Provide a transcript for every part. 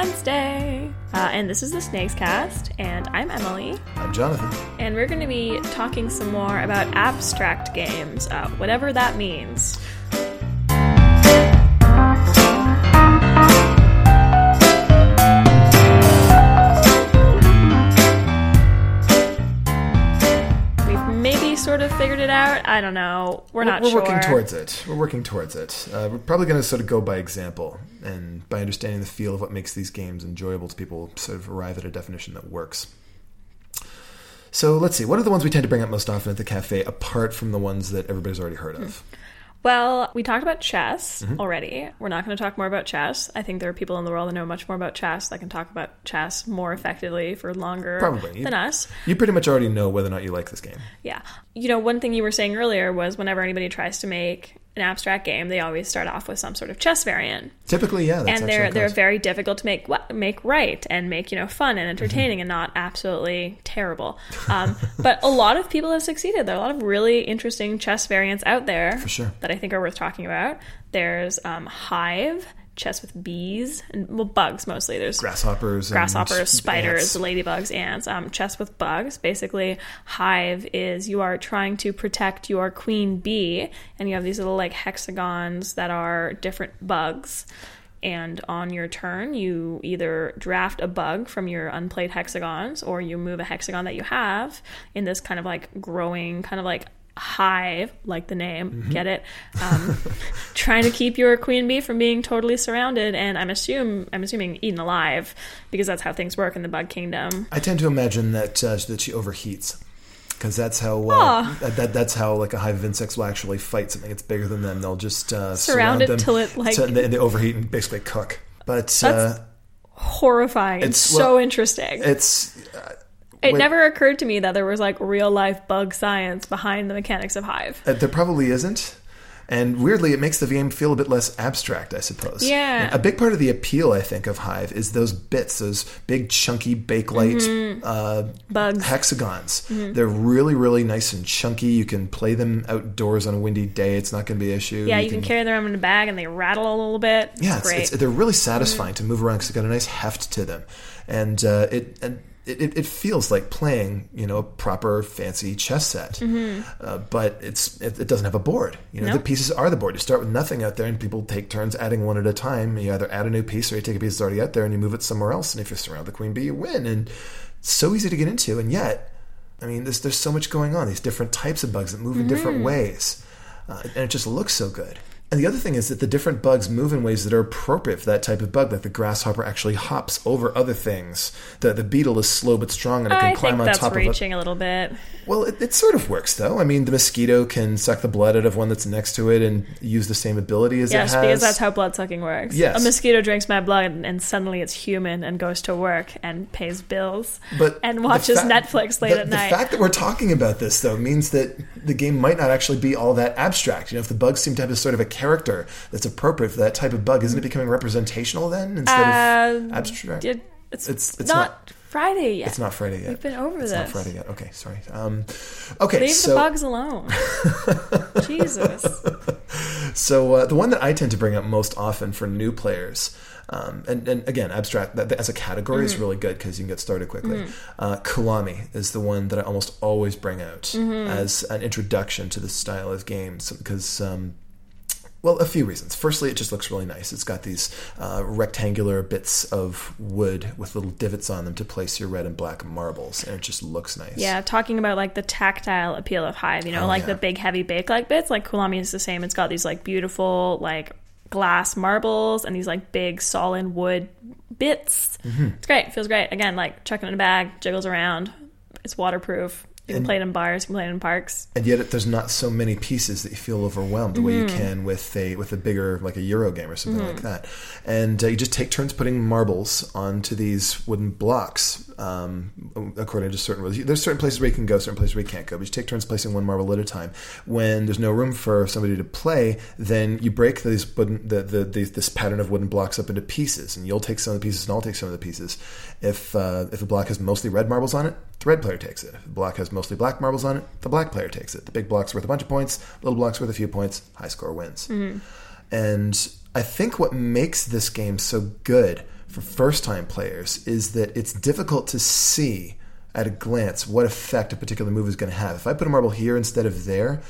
Wednesday, uh, and this is the SnakesCast, and I'm Emily, I'm Jonathan. and we're going to be talking some more about abstract games, uh, whatever that means. Figured it out. I don't know. We're not we're sure. working towards it. We're working towards it. Uh, we're probably going to sort of go by example, and by understanding the feel of what makes these games enjoyable to people, sort of arrive at a definition that works. So let's see. What are the ones we tend to bring up most often at the cafe, apart from the ones that everybody's already heard of? Well, we talked about chess Mm-hmm. already. We're not going to talk more about chess. I think there are people in the world that know much more about chess that can talk about chess more effectively for longer Probably. than us. You pretty much already know whether or not you like this game. Yeah. You know, one thing you were saying earlier was whenever anybody tries to make an abstract game, they always start off with some sort of chess variant. Typically, yeah. That's and they're they're very difficult to make make right and make you know fun and entertaining Mm-hmm. and not absolutely terrible. Um, but a lot of people have succeeded. There are a lot of really interesting chess variants out there sure. that I think are worth talking about. There's um, Hive, chess with bees and well, bugs mostly. There's grasshoppers, and grasshoppers, spiders, ants. ladybugs, ants, um, chess with bugs. Basically, hive is you are trying to protect your queen bee, and you have these little like hexagons that are different bugs. And on your turn, you either draft a bug from your unplayed hexagons, or you move a hexagon that you have in this kind of like growing, kind of like hive, like the name, Mm-hmm. get it? Um, trying to keep your queen bee from being totally surrounded, and I'm assume I'm assuming eaten alive because that's how things work in the bug kingdom. I tend to imagine that uh, that she overheats. Because that's how uh, Aw. that, that that's how like a hive of insects will actually fight something that's bigger than them. They'll just uh, Surround surround, it them till it, like- so they, they overheat and basically cook. But uh, Horrifying It's- so well, interesting. it's it wait- never occurred to me that there was like real life bug science behind the mechanics of Hive. uh, there probably isn't. And weirdly, it makes the game feel a bit less abstract, I suppose. Yeah. And a big part of the appeal, I think, of Hive is those bits, those big, chunky, bakelite Mm-hmm. uh, Bugs. hexagons. They're really, really nice and chunky. You can play them outdoors on a windy day. It's not going to be an issue. Yeah, you can carry them in a bag and they rattle a little bit. It's Yeah, it's, it's, they're really satisfying to move around because they've got a nice heft to them, and uh, it and it, it- feels like playing you know a proper fancy chess set, uh, but it's it, it doesn't have a board. You know Nope. the pieces are the board. You start with nothing out there, and people take turns adding one at a time. You either add a new piece or you take a piece that's already out there and you move it somewhere else. And if you surround the queen bee, you win. And it's so easy to get into, and yet. I mean, there's, there's so much going on. These different types of bugs that move in Mm-hmm. different ways, uh, and it just looks so good. And the other thing is that the different bugs move in ways that are appropriate for that type of bug. Like the grasshopper actually hops over other things. The the beetle is slow but strong, and it can I climb think on that's top reaching a little bit. Well, it, it sort of works though. I mean, the mosquito can suck the blood out of one that's next to it and use the same ability as Yes, it has. because that's how blood sucking works. Yes. A mosquito drinks my blood and suddenly it's human and goes to work and pays bills but and watches fa- Netflix late the, at the night. The fact that we're talking about this though means that the game might not actually be all that abstract. You know, if the bugs seem to have a sort of a character that's appropriate for that type of bug, isn't it becoming representational then instead Uh, of abstract? It- it's, It's- it's not, not- Friday yet. It's not Friday yet. We've been over it's this. not Friday yet. Okay, sorry. Um, okay, Leave so the bugs alone. Jesus. so uh, the one that I tend to bring up most often for new players. Um, and, and again, abstract that, that as a category Mm-hmm. is really good because you can get started quickly. Uh, Kulami is the one that I almost always bring out Mm-hmm. as an introduction to this style of games because um, well, a few reasons. Firstly, it just looks really nice. It's got these uh, rectangular bits of wood with little divots on them to place your red and black marbles, and it just looks nice. Yeah, talking about like the tactile appeal of Hive, you know, like Oh, yeah. the big heavy bakelite bits, like Kulami is the same. It's got these like beautiful like glass marbles and these like big solid wood bits. Mm-hmm. It's great. Feels great. Again, like chucking in a bag, jiggles around. It's waterproof. You can And- play it in bars, you can play it in parks. and yet there's not so many pieces that you feel overwhelmed the way you Mm-hmm. can with a with a bigger like a Euro game or something like that. And uh, you just take turns putting marbles onto these wooden blocks um, according to certain rules. There's certain places where you can go, certain places where you can't go. But you take turns placing one marble at a time. When there's no room for somebody to play, then you break these wooden the, the, the this pattern of wooden blocks up into pieces, and you'll take some of the pieces, and I'll take some of the pieces. If uh, if a block has mostly red marbles on it, the red player takes it. If the block has mostly black marbles on it, the black player takes it. The big block's worth a bunch of points, little block's worth a few points, high score wins. And I think what makes this game so good for first time players is that it's difficult to see at a glance what effect a particular move is going to have. If I put a marble here instead of there,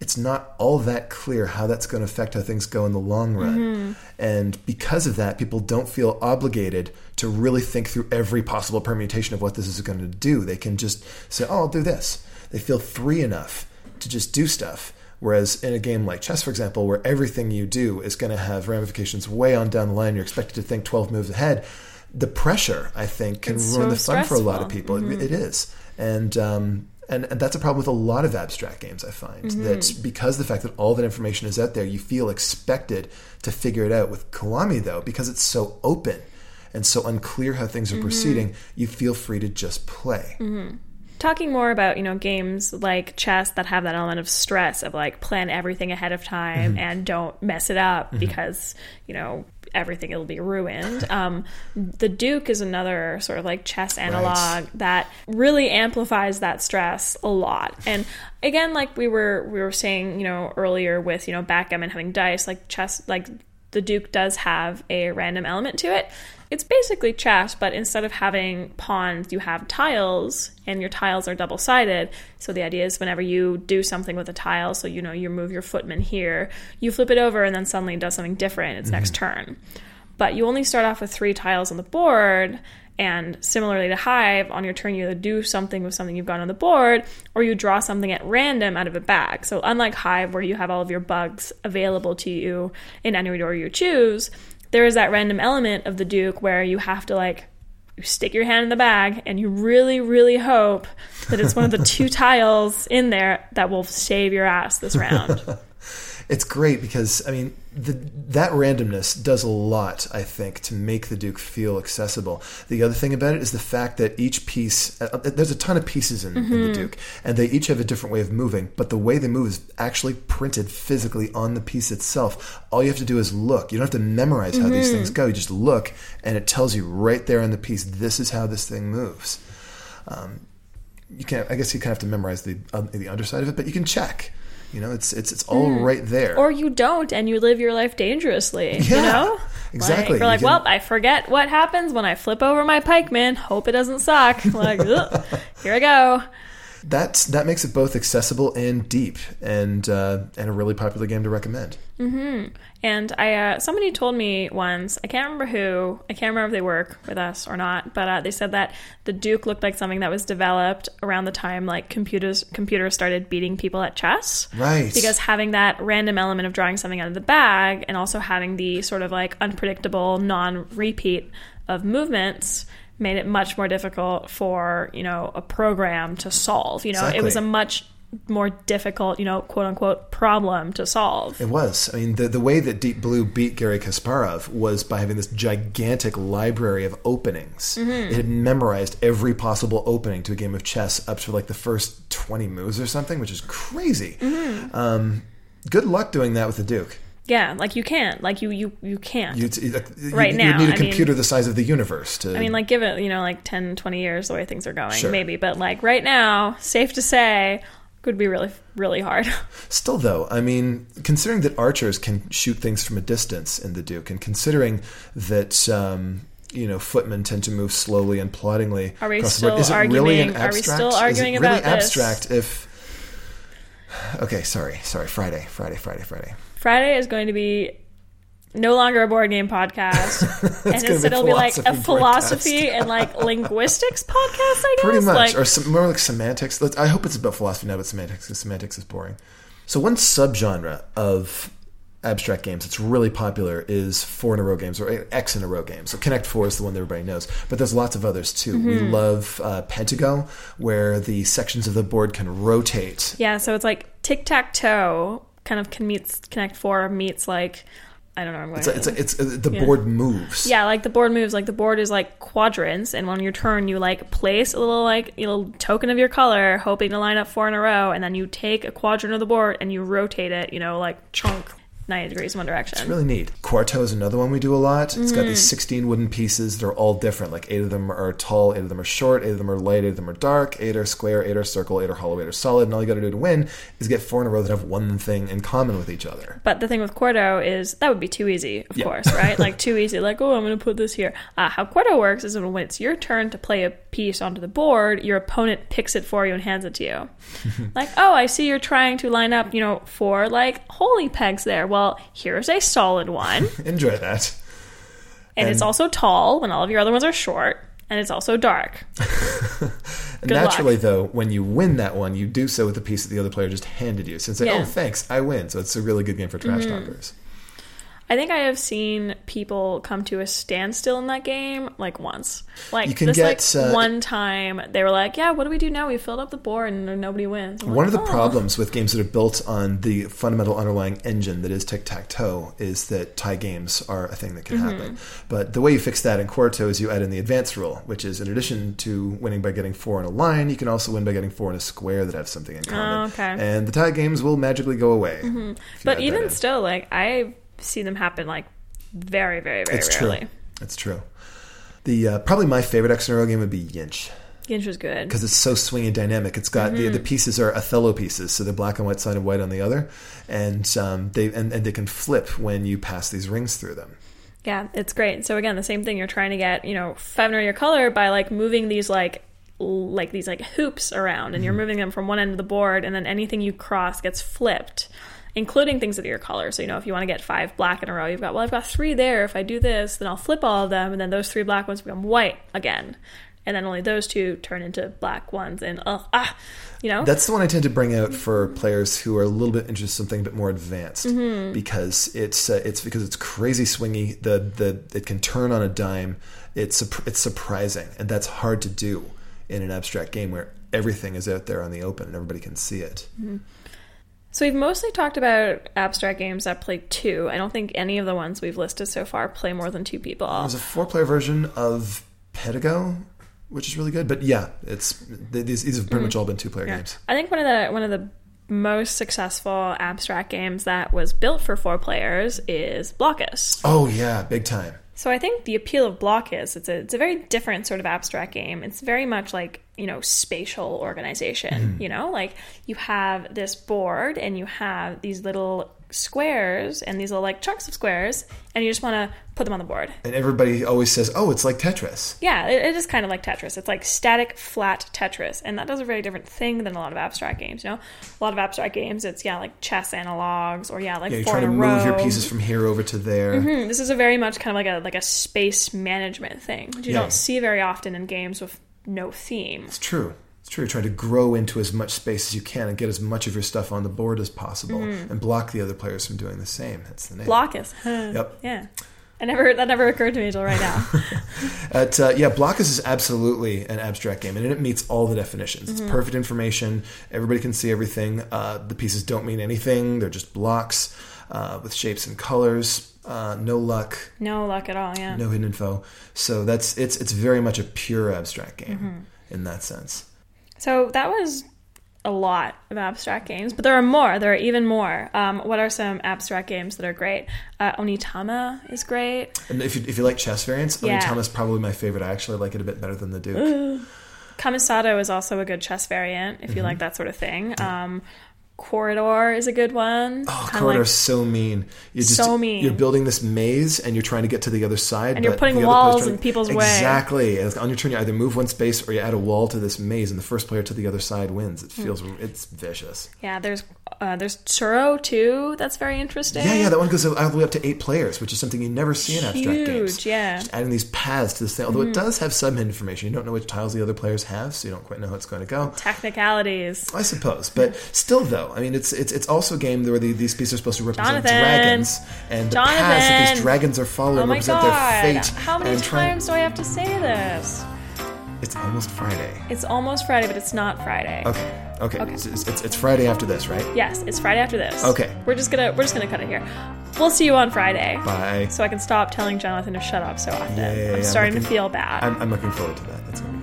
it's not all that clear how that's going to affect how things go in the long run. Mm-hmm. And because of that, people don't feel obligated to really think through every possible permutation of what this is going to do. They can just say, oh, I'll do this. They feel free enough to just do stuff. Whereas in a game like chess, for example, where everything you do is going to have ramifications way on down the line, you're expected to think 12 moves ahead. The pressure, I think, can It's ruin so the fun for a lot of stressful. people. It- mm-hmm. it is. And, um, and, and that's a problem with a lot of abstract games, I find. Mm-hmm. That because the fact that all that information is out there, you feel expected to figure it out. With Kulami, though, because it's so open and so unclear how things are mm-hmm. proceeding, you feel free to just play. Talking more about you know games like chess that have that element of stress of like plan everything ahead of time and don't mess it up because you know everything will be ruined. Um, the duke is another sort of like chess analog that really amplifies that stress a lot. And again like we were we were saying you know earlier with you know backgammon having dice like chess like the Duke does have a random element to it. It's basically chess, but instead of having pawns, you have tiles, and your tiles are double sided. So the idea is whenever you do something with a tile, so you know you move your footman here, you flip it over, and then suddenly it does something different its next mm-hmm. turn. But you only start off with three tiles on the board, and similarly to Hive, on your turn you either do something with something you've got on the board, or you draw something at random out of a bag. So unlike Hive, where you have all of your bugs available to you in any order you choose, there is that random element of the Duke where you have to like you stick your hand in the bag and you really, really hope that it's one of the two tiles in there that will save your ass this round. It's great because I mean the, that randomness does a lot. I think to make the Duke feel accessible. The other thing about it is the fact that each piece uh, there's a ton of pieces in, in the Duke, and they each have a different way of moving. But the way they move is actually printed physically on the piece itself. All you have to do is look. You don't have to memorize how these things go. You just look, and it tells you right there on the piece. This is how this thing moves. Um, you can't. I guess you kind of have to memorize the uh, the underside of it, but you can check. You know, it's it's it's all hmm. right there. or you don't and you live your life dangerously, you know? exactly. Like, you're like, You well, I forget what happens when I flip over my pikeman. Hope it doesn't suck. like, here I go. That's that makes it both accessible and deep, and uh, and a really popular game to recommend. Mm-hmm. And I, uh, somebody told me once, I can't remember who, I can't remember if they work with us or not, but uh, they said that the Duke looked like something that was developed around the time like computers computers started beating people at chess. Right. Because having that random element of drawing something out of the bag and also having the sort of like unpredictable non-repeat of movements made it much more difficult for you know a program to solve. You know, it was a much more difficult, you know, quote unquote problem to solve. It was. I mean, the the way that Deep Blue beat Garry Kasparov was by having this gigantic library of openings. It had memorized every possible opening to a game of chess up to like the first twenty moves or something, which is crazy. Um, good luck doing that with the Duke. Yeah, like you can't. Like you you you can't. You'd, you, Right you'd now, need a I mean- computer the size of the universe to. I mean, like give it, you know, like 10, 20 years the way things are going, Sure. maybe. But like right now, safe to say, could be really really hard. Still, though, I mean, considering that archers can shoot things from a distance in the Duke, and considering that um, you know footmen tend to move slowly and ploddingly, Are we across the board, still is it really an arguing- are we abstract? still is it arguing really about this? abstract? If okay, sorry, sorry, Friday, Friday, Friday, Friday. Friday is going to be no longer a board game podcast, and instead it'll be like a philosophy and like linguistics podcast. I guess Pretty much, Like, or some, more like semantics. Let's, I hope it's about philosophy now, but semantics because semantics is boring. So one subgenre of abstract games that's really popular is four in a row games or X in a row games. So Connect Four is the one that everybody knows, but there's lots of others too. We Mm-hmm. love uh, Pentago, where the sections of the board can rotate. yeah, so it's like tic tac toe kind of can meets Connect Four meets like I don't know. I'm It's going it's it's uh, the board moves. Yeah, like the board moves. Like the board is like quadrants, and on your turn, you like place a little like a little token of your color, hoping to line up four in a row, and then you take a quadrant of the board and you rotate it. You know, like chunk ninety degrees in one direction. It's really neat. Quarto is another one we do a lot. It's got these Mm. 16 wooden pieces. They're all different. Like eight of them are tall, eight of them are short, eight of them are light, eight of them are dark, eight are square, eight are circle, eight are hollow, eight are solid. And all you got to do to win is get four in a row that have one thing in common with each other. But the thing with Quarto is that would be too easy, of Yeah. course, right? Like too easy. Like, oh, I'm going to put this here. Uh, how Quarto works is when it's your turn to play a piece onto the board, your opponent picks it for you and hands it to you. like, oh, I see you're trying to line up, you know, four like holy pegs there. Well, here's a solid one, Enjoy that. and, it's also tall when all of your other ones are short, and it's also dark. Naturally, luck. though, when you win that one, you do so with the piece that the other player just handed you. So it's like, Yeah. oh, thanks, I win. So it's a really good game for trash Mm-hmm. talkers. I think I have seen people come to a standstill in that game like once. Like You can this get, like uh, one time they were like, "Yeah, what do we do now? We filled up the board and nobody wins." I'm One like, of the "Oh." problems with games that are built on the fundamental underlying engine that is tic tac toe is that tie games are a thing that can Mm-hmm. happen. But the way you fix that in Quarto is you add in the advance rule, which is in addition to winning by getting four in a line, you can also win by getting four in a square that have something in common. Oh, okay. Mm-hmm. And the tie games will magically go away. you But even still, like I see them happen like very, very, very it's rarely. true. It's true. The uh, probably my favorite X in a row game would be Yinsh. Yinsh was good. because it's so swingy and dynamic. It's got the the Mm-hmm. pieces are Othello pieces, so they're black on white side and white on the other, and um, they and, and they can flip when you pass these rings through them. Yeah, it's great. So again, the same thing. You're trying to get you know five in your color by like moving these like like these like hoops around, and you're moving them from one end of the board, and then anything you cross gets flipped, including things that are your color. So you know if you want to get five black in a row, you've got well, I've got three there. If I do this, then I'll flip all of them, and then those three black ones become white again, and then only those two turn into black ones. And ugh, ah, you know. That's the one I tend to bring out for players who are a little bit interested in something a bit more advanced Mm-hmm. because it's uh, it's because it's crazy swingy. The the it can turn on a dime. It's it's surprising, and that's hard to do in an abstract game where everything is out there on the open and everybody can see it. So we've mostly talked about abstract games that play two. I don't think any of the ones we've listed so far play more than two people. There's a four player version of Pentago, which is really good. But yeah, it's these these have pretty mm-hmm. much all been two player Yeah. games. I think one of the one of the most successful abstract games that was built for four players is Blokus. Oh yeah, big time. So I think the appeal of Blokus it's a it's a very different sort of abstract game. It's very much like you know spatial organization. You know, like you have this board and you have these little squares and these little like chunks of squares, and you just want to put them on the board. And everybody always says, "Oh, it's like Tetris." Yeah, it, it is kind of like Tetris. It's like static, flat Tetris, and that does a very different thing than a lot of abstract games. You know, a lot of abstract games, it's yeah, like chess analogs, or yeah, like Yeah, you're four trying in to move your pieces from here over to there. Hmm, This is a very much kind of like a like a space management thing, which you Yeah. don't see very often in games with no theme. It's true. It's true. You're trying to grow into as much space as you can and get as much of your stuff on the board as possible, Mm-hmm. and block the other players from doing the same. That's the name. Blokus. Yep. Yeah. I never that never occurred to me until right now. At, uh, yeah, Blokus is absolutely an abstract game, and it meets all the definitions. Mm-hmm. It's perfect information. Everybody can see everything. Uh, the pieces don't mean anything. They're just blocks uh, with shapes and colors. Uh, no luck, no luck at all. Yeah. no hidden info. So that's it's it's very much a pure abstract game Mm-hmm. in that sense. So that was a lot of abstract games, but there are more. There are even more. Um, what are some abstract games that are great? Uh, Onitama is great. And if you, if you like chess variants, Yeah. Onitama is probably my favorite. I actually like it a bit better than the Duke. Kamisado is also a good chess variant if Mm-hmm. you like that sort of thing. Um, Quoridor is a good one. Oh, Kinda Quoridor's like- so mean. You just, So mean. You're building this maze, and you're trying to get to the other side, And you're putting walls in to- people's way. Exactly. And on your turn, you either move one space or you add a wall to this maze, and the first player to the other side wins. It Hmm. feels it's vicious. yeah, there's uh, there's Tsuro too. That's very interesting. Yeah, yeah. That one goes all the way up to eight players, which is something you never see in abstract games. Huge, yeah. Just adding these paths to this thing, although Mm-hmm. it does have some information. You don't know which tiles the other players have, so you don't quite know how it's going to go. Technicalities. I suppose, but still, though, I mean, it's it's it's also a game where the, these pieces are supposed to represent Jonathan! dragons, and the paths that these dragons are following Oh represent god! their fate. How many and trying- times do I have to say this? It's almost Friday. It's almost Friday, but it's not Friday. Okay, okay, Okay. It's, it's, it's, Friday after this, right? Yes, it's Friday after this. Okay. We're just gonna we're just gonna cut it here. We'll see you on Friday. Bye. So I can stop telling Jonathan to shut up so often. Yeah, yeah, I'm yeah, starting looking- to feel bad. I'm, I'm looking forward to that. That's gonna be